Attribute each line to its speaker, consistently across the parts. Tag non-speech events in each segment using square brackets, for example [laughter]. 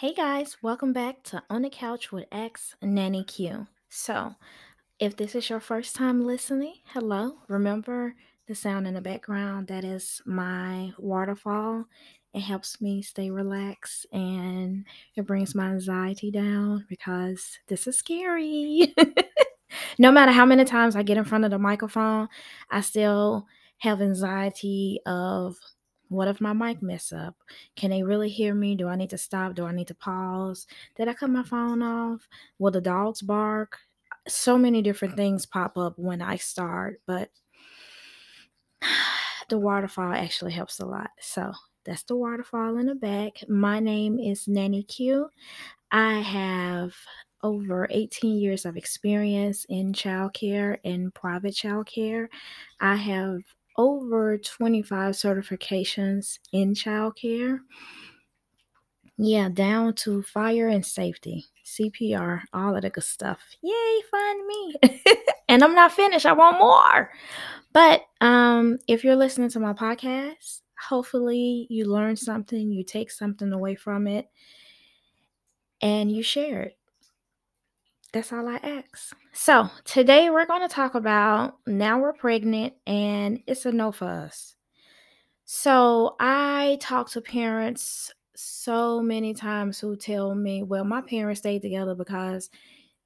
Speaker 1: Hey guys, welcome back to On the Couch with Ask Nanny Q. So, if this is your first time listening, hello. Remember the sound in the background? That is my waterfall. It helps me stay relaxed and it brings my anxiety down because this is scary. [laughs] no matter how many times I get in front of the microphone, I still have anxiety of what if my mic mess up? Can they really hear me? Do I need to stop? Do I need to pause? Did I cut my phone off? Will the dogs bark? So many different uh-huh. things pop up when I start, but [sighs] the waterfall actually helps a lot. So that's the waterfall in the back. My name is Nanny Q. I have over 18 years of experience in childcare and private childcare. I have over 25 certifications in childcare. Yeah, down to fire and safety, CPR, all of the good stuff. Yay, find me. [laughs] and I'm not finished. I want more. But um, if you're listening to my podcast, hopefully you learn something, you take something away from it, and you share it. That's all I ask. So, today we're going to talk about now we're pregnant and it's a no for us. So, I talk to parents so many times who tell me, well, my parents stayed together because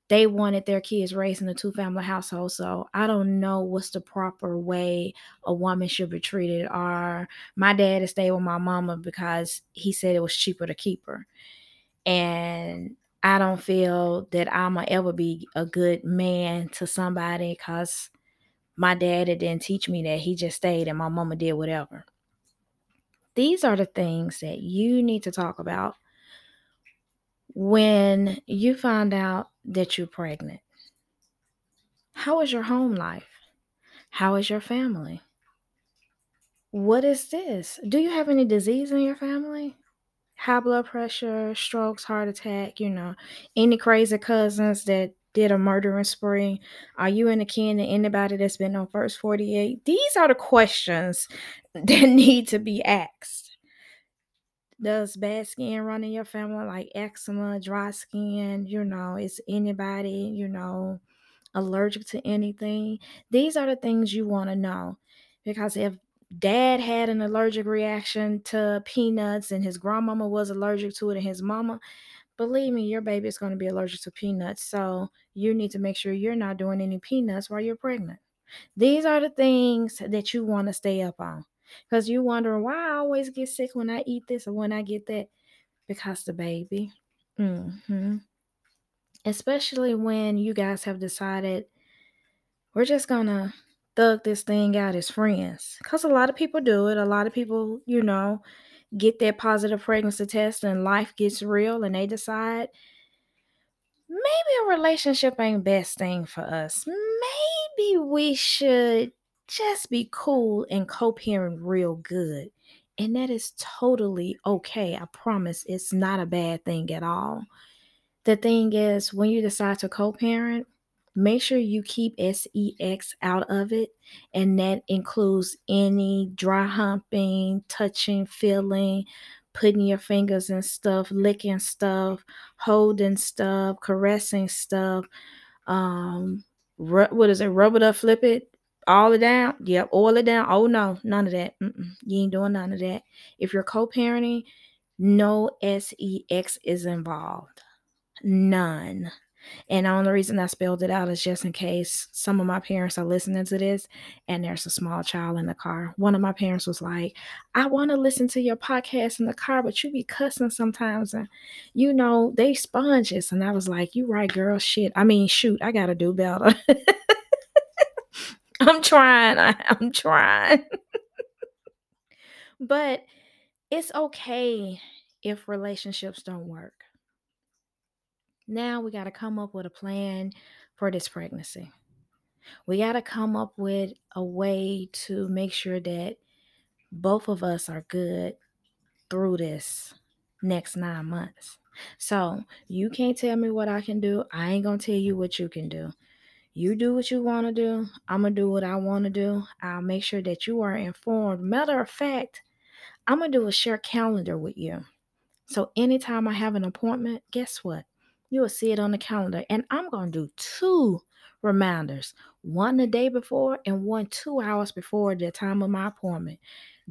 Speaker 1: they wanted their kids raised in a two family household. So I don't know what's the proper way a woman should be treated. Or my dad stayed with my mama because he said it was cheaper to keep her. And I don't feel that I'm gonna ever be a good man to somebody because my dad didn't teach me that. He just stayed and my mama did whatever. These are the things that you need to talk about when you find out that you're pregnant. How is your home life? How is your family? What is this? Do you have any disease in your family? High blood pressure, strokes, heart attack, you know, any crazy cousins that did a murdering spree? Are you in the kin to anybody that's been on first 48? These are the questions [laughs] that need to be asked. Does bad skin run in your family like eczema, dry skin? You know, is anybody, you know, allergic to anything? These are the things you want to know. Because if dad had an allergic reaction to peanuts and his grandmama was allergic to it and his mama, believe me, your baby is going to be allergic to peanuts. So you need to make sure you're not doing any peanuts while you're pregnant. These are the things that you want to stay up on. Because you wondering why I always get sick when I eat this or when I get that. Because the baby. Mm-hmm. Especially when you guys have decided we're just gonna thug this thing out as friends. Because a lot of people do it. A lot of people, you know, get that positive pregnancy test and life gets real and they decide maybe a relationship ain't best thing for us. Maybe we should just be cool and co-parent real good. And that is totally okay. I promise it's not a bad thing at all. The thing is, when you decide to co-parent, make sure you keep sex out of it and that includes any dry humping touching feeling putting your fingers in stuff licking stuff holding stuff caressing stuff um what is it rub it up flip it all it down yep oil it down oh no none of that Mm-mm. you ain't doing none of that if you're co-parenting no sex is involved none and the only reason I spelled it out is just in case some of my parents are listening to this and there's a small child in the car. One of my parents was like, I want to listen to your podcast in the car, but you be cussing sometimes. And, you know, they sponges. And I was like, You right, girl. Shit. I mean, shoot, I got to do better. [laughs] I'm trying. I, I'm trying. [laughs] but it's okay if relationships don't work. Now we got to come up with a plan for this pregnancy. We got to come up with a way to make sure that both of us are good through this next nine months. So you can't tell me what I can do. I ain't going to tell you what you can do. You do what you want to do. I'm going to do what I want to do. I'll make sure that you are informed. Matter of fact, I'm going to do a share calendar with you. So anytime I have an appointment, guess what? You will see it on the calendar. And I'm going to do two reminders one the day before and one two hours before the time of my appointment,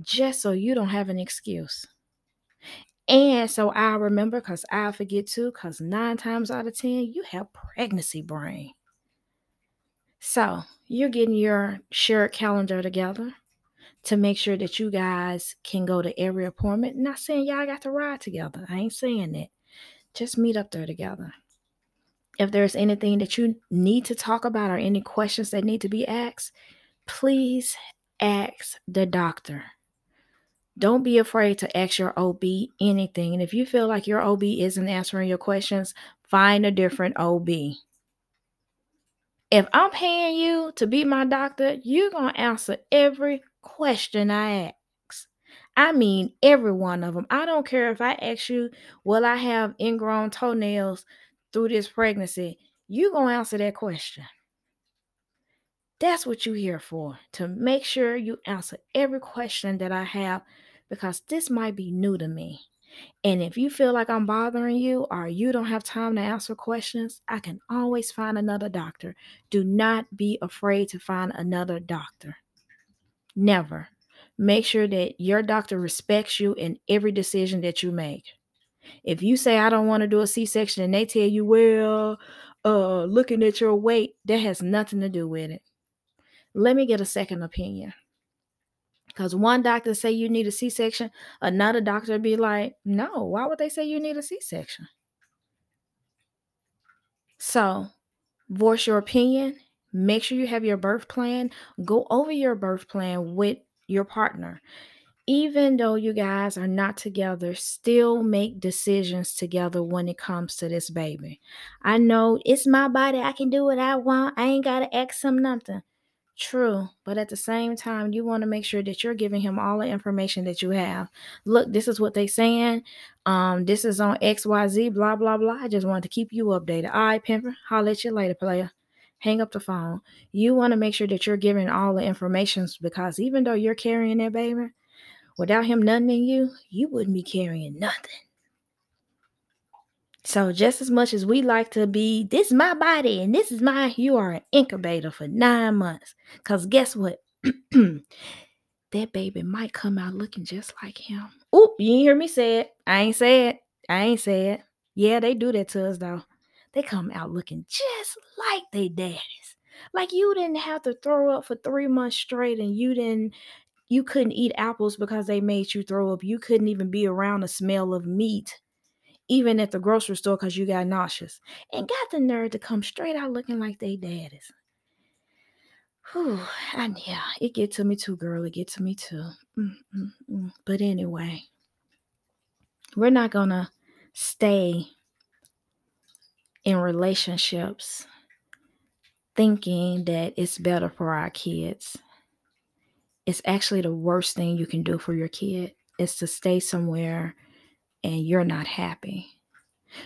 Speaker 1: just so you don't have an excuse. And so I remember because I forget too, because nine times out of 10, you have pregnancy brain. So you're getting your shared calendar together to make sure that you guys can go to every appointment. Not saying y'all got to ride together. I ain't saying that. Just meet up there together. If there's anything that you need to talk about or any questions that need to be asked, please ask the doctor. Don't be afraid to ask your OB anything. And if you feel like your OB isn't answering your questions, find a different OB. If I'm paying you to be my doctor, you're going to answer every question I ask. I mean, every one of them. I don't care if I ask you, will I have ingrown toenails through this pregnancy? You're going to answer that question. That's what you're here for, to make sure you answer every question that I have because this might be new to me. And if you feel like I'm bothering you or you don't have time to answer questions, I can always find another doctor. Do not be afraid to find another doctor. Never. Make sure that your doctor respects you in every decision that you make. If you say I don't want to do a C-section and they tell you, well, uh, looking at your weight, that has nothing to do with it. Let me get a second opinion. Because one doctor say you need a C-section, another doctor be like, no, why would they say you need a C-section? So voice your opinion. Make sure you have your birth plan. Go over your birth plan with your partner. Even though you guys are not together, still make decisions together when it comes to this baby. I know it's my body. I can do what I want. I ain't got to ask him nothing. True, but at the same time, you want to make sure that you're giving him all the information that you have. Look, this is what they saying. Um, this is on XYZ, blah, blah, blah. I just wanted to keep you updated. All right, Pimper, holler at you later, player. Hang up the phone. You want to make sure that you're giving all the information because even though you're carrying that baby, without him nutting you, you wouldn't be carrying nothing. So just as much as we like to be, this is my body and this is my, you are an incubator for nine months. Cause guess what? [clears throat] that baby might come out looking just like him. Oop, you hear me say it. I ain't say it. I ain't say it. Yeah, they do that to us though. They come out looking just like they daddies. Like you didn't have to throw up for three months straight and you didn't you couldn't eat apples because they made you throw up. You couldn't even be around the smell of meat even at the grocery store because you got nauseous and got the nerve to come straight out looking like they daddies. Whew, and yeah, it get to me too, girl. It get to me too. Mm-mm-mm. But anyway, we're not gonna stay in relationships thinking that it's better for our kids. It's actually the worst thing you can do for your kid is to stay somewhere and you're not happy.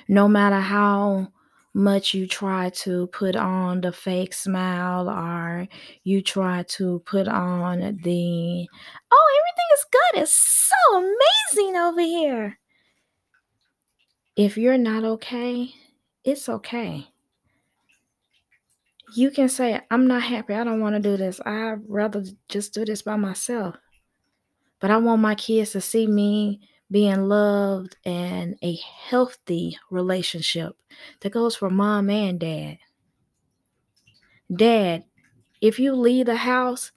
Speaker 1: No matter how much you try to put on the fake smile or you try to put on the, oh, everything is good. It's so amazing over here. If you're not okay, it's okay. You can say, I'm not happy. I don't want to do this. I'd rather just do this by myself. But I want my kids to see me being loved and a healthy relationship that goes for mom and dad. Dad, if you leave the house,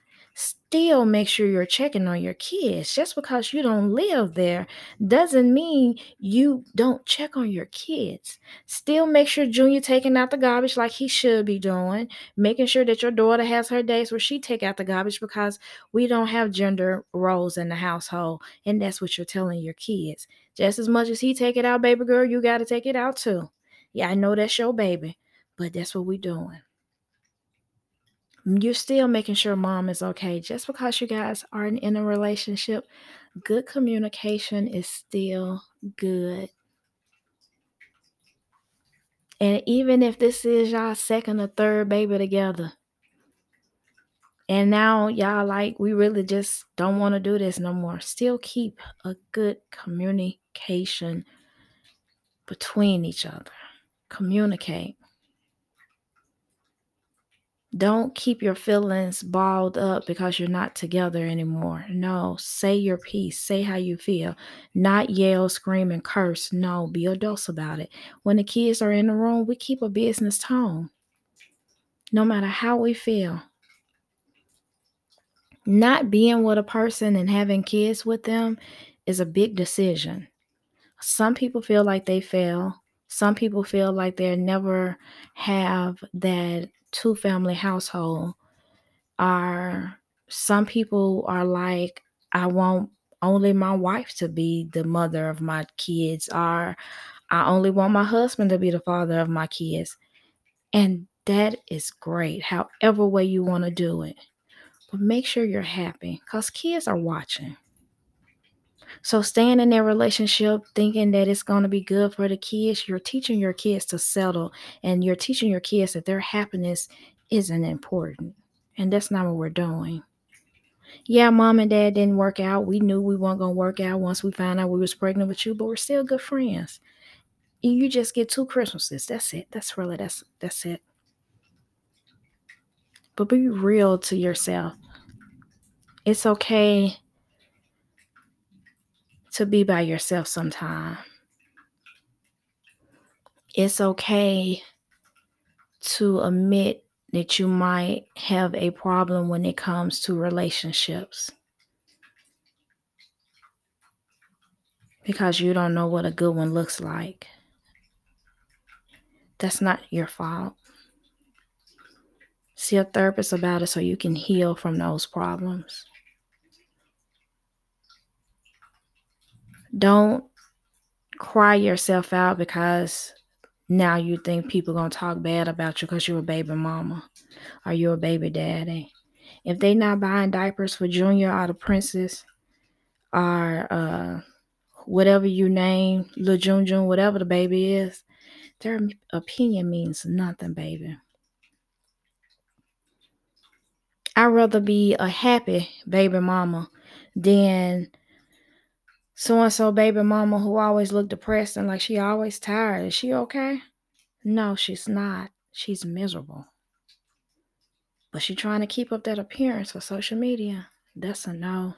Speaker 1: still make sure you're checking on your kids. Just because you don't live there doesn't mean you don't check on your kids. Still make sure Junior taking out the garbage like he should be doing, making sure that your daughter has her days where she take out the garbage because we don't have gender roles in the household and that's what you're telling your kids. Just as much as he take it out, baby girl, you got to take it out too. Yeah, I know that's your baby, but that's what we doing Mm, you're still making sure mom is okay. Just because you guys aren't in a relationship, good communication is still good. And even if this is y'all second or third baby together, and now y'all like, we really just don't want to do this no more, still keep a good communication between each other. Communicate. Don't keep your feelings balled up because you're not together anymore. No, say your piece. Say how you feel. Not yell, scream, and curse. No, be adults about it. When the kids are in the room, we keep a business tone. No matter how we feel. Not being with a person and having kids with them is a big decision. Some people feel like they fail. Some people feel like they never have that two family household are some people are like i want only my wife to be the mother of my kids or i only want my husband to be the father of my kids. And that is great however way you want to do it but make sure you're happy because kids are watching so staying in that relationship thinking that it's going to be good for the kids, you're teaching your kids to settle and you're teaching your kids that their happiness isn't important. And that's not what we're doing. Yeah, mom and dad didn't work out. We knew we weren't gonna work out once we found out we was pregnant with you, but we're still good friends. And you just get two Christmases. That's it. That's really that's that's it. But be real to yourself. It's okay to be by yourself sometime. It's okay to admit that you might have a problem when it comes to relationships. Because you don't know what a good one looks like. That's not your fault. See a therapist about it so you can heal from those problems. Don't cry yourself out because now you think people gonna talk bad about you because you're a baby mama or you're a baby daddy. If they not buying diapers for Junior or the Princess or uh, whatever you name, Lil Jun whatever the baby is, their opinion means nothing, baby. I'd rather be a happy baby mama than so and so baby mama who always look depressed and like she always tired. Is she okay? No, she's not. She's miserable. But she trying to keep up that appearance for social media. That's a no.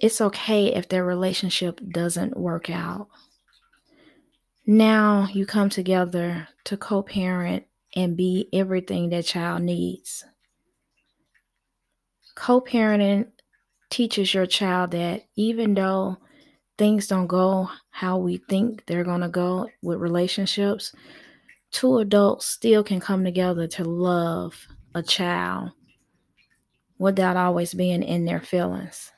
Speaker 1: It's okay if their relationship doesn't work out. Now you come together to co parent and be everything that child needs. Co parenting teaches your child that even though things don't go how we think they're going to go with relationships, two adults still can come together to love a child without always being in their feelings.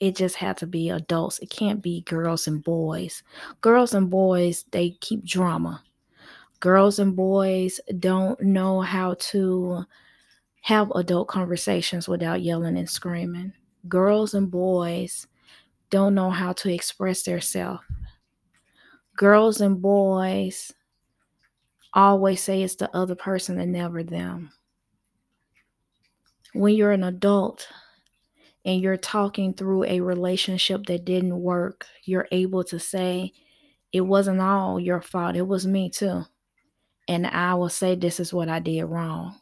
Speaker 1: It just had to be adults. It can't be girls and boys. Girls and boys, they keep drama. Girls and boys don't know how to have adult conversations without yelling and screaming girls and boys don't know how to express themselves. Girls and boys always say it's the other person and never them. When you're an adult and you're talking through a relationship that didn't work, you're able to say, It wasn't all your fault, it was me too. And I will say, This is what I did wrong.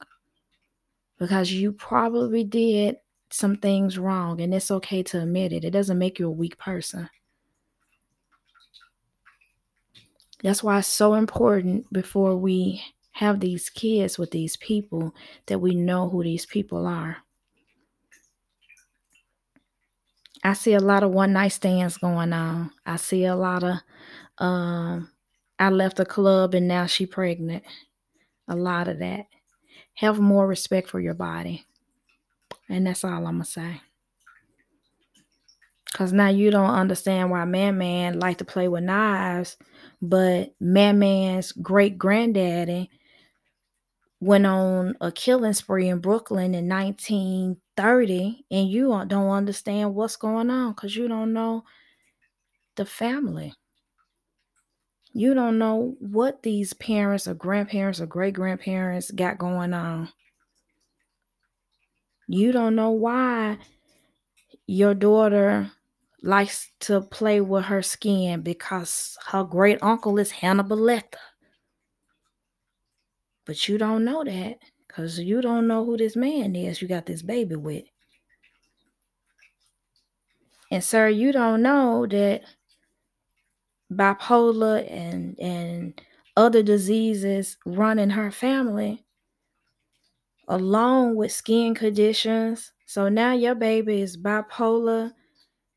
Speaker 1: Because you probably did some things wrong and it's okay to admit it. It doesn't make you a weak person. That's why it's so important before we have these kids with these people that we know who these people are. I see a lot of one night stands going on. I see a lot of um I left a club and now she pregnant. A lot of that. Have more respect for your body. And that's all I'm going to say. Because now you don't understand why Man Man like to play with knives, but Man Man's great granddaddy went on a killing spree in Brooklyn in 1930, and you don't understand what's going on because you don't know the family. You don't know what these parents or grandparents or great grandparents got going on. You don't know why your daughter likes to play with her skin because her great uncle is Hannibal Lecter. But you don't know that because you don't know who this man is you got this baby with. And sir, you don't know that bipolar and and other diseases run in her family along with skin conditions. So now your baby is bipolar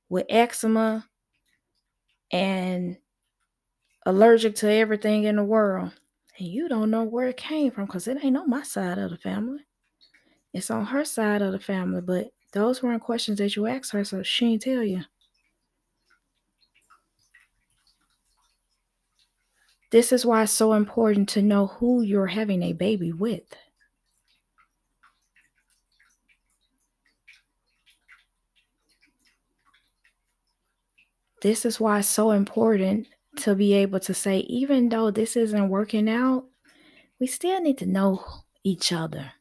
Speaker 1: with eczema and allergic to everything in the world. And you don't know where it came from because it ain't on my side of the family. It's on her side of the family, but those weren't questions that you asked her, so she ain't tell you. This is why it's so important to know who you're having a baby with. This is why it's so important to be able to say, even though this isn't working out, we still need to know each other.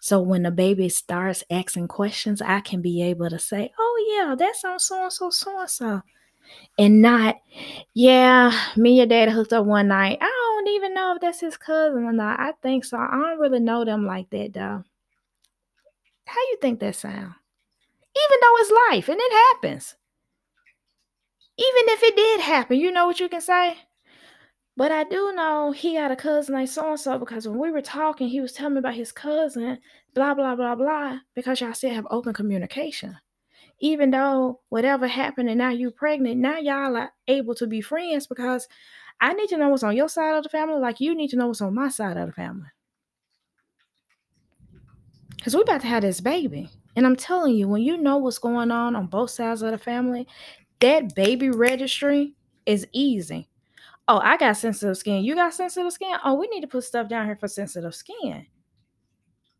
Speaker 1: So when the baby starts asking questions, I can be able to say, oh, yeah, that's on so and so, so and so. And not, yeah, me and your dad hooked up one night. I don't even know if that's his cousin or not. I think so. I don't really know them like that, though. How you think that sound? Even though it's life and it happens. Even if it did happen, you know what you can say? But I do know he had a cousin named so and so because when we were talking, he was telling me about his cousin, blah, blah, blah, blah, because y'all still have open communication. Even though whatever happened and now you're pregnant, now y'all are able to be friends because I need to know what's on your side of the family, like you need to know what's on my side of the family. Because we're about to have this baby. And I'm telling you, when you know what's going on on both sides of the family, that baby registry is easy. Oh, I got sensitive skin. You got sensitive skin? Oh, we need to put stuff down here for sensitive skin.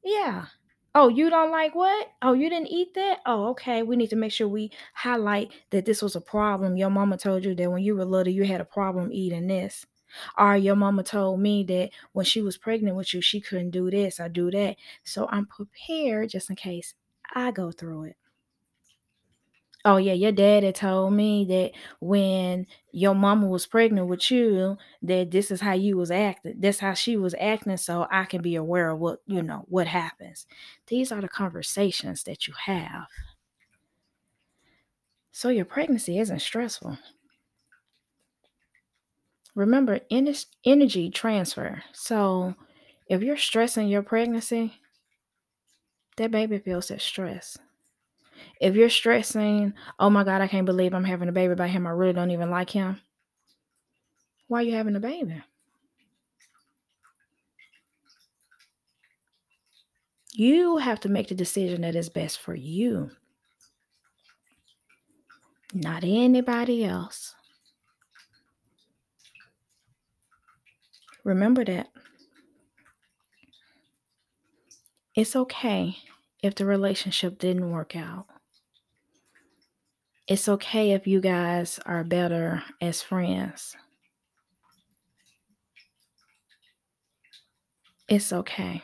Speaker 1: Yeah. Oh, you don't like what? Oh, you didn't eat that? Oh, okay. We need to make sure we highlight that this was a problem. Your mama told you that when you were little, you had a problem eating this. Or your mama told me that when she was pregnant with you, she couldn't do this or do that. So I'm prepared just in case I go through it. Oh yeah, your daddy told me that when your mama was pregnant with you, that this is how you was acting. That's how she was acting, so I can be aware of what you know what happens. These are the conversations that you have. So your pregnancy isn't stressful. Remember, energy transfer. So if you're stressing your pregnancy, that baby feels that stress. If you're stressing, oh my God, I can't believe I'm having a baby by him. I really don't even like him. Why are you having a baby? You have to make the decision that is best for you, not anybody else. Remember that. It's okay if the relationship didn't work out. It's okay if you guys are better as friends. It's okay.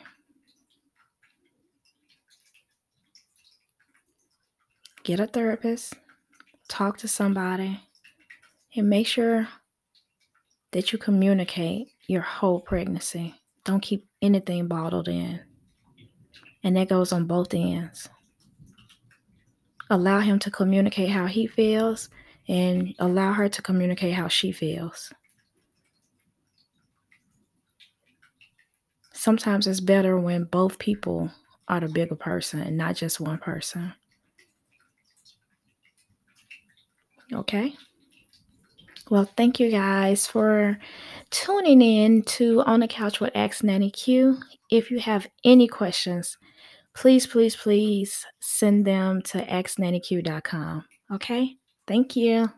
Speaker 1: Get a therapist, talk to somebody, and make sure that you communicate your whole pregnancy. Don't keep anything bottled in. And that goes on both ends. Allow him to communicate how he feels and allow her to communicate how she feels. Sometimes it's better when both people are the bigger person and not just one person. Okay? Well, thank you guys for tuning in to On the Couch with Ask Nanny Q. If you have any questions, please, please, please send them to asknannyq.com. Okay? Thank you.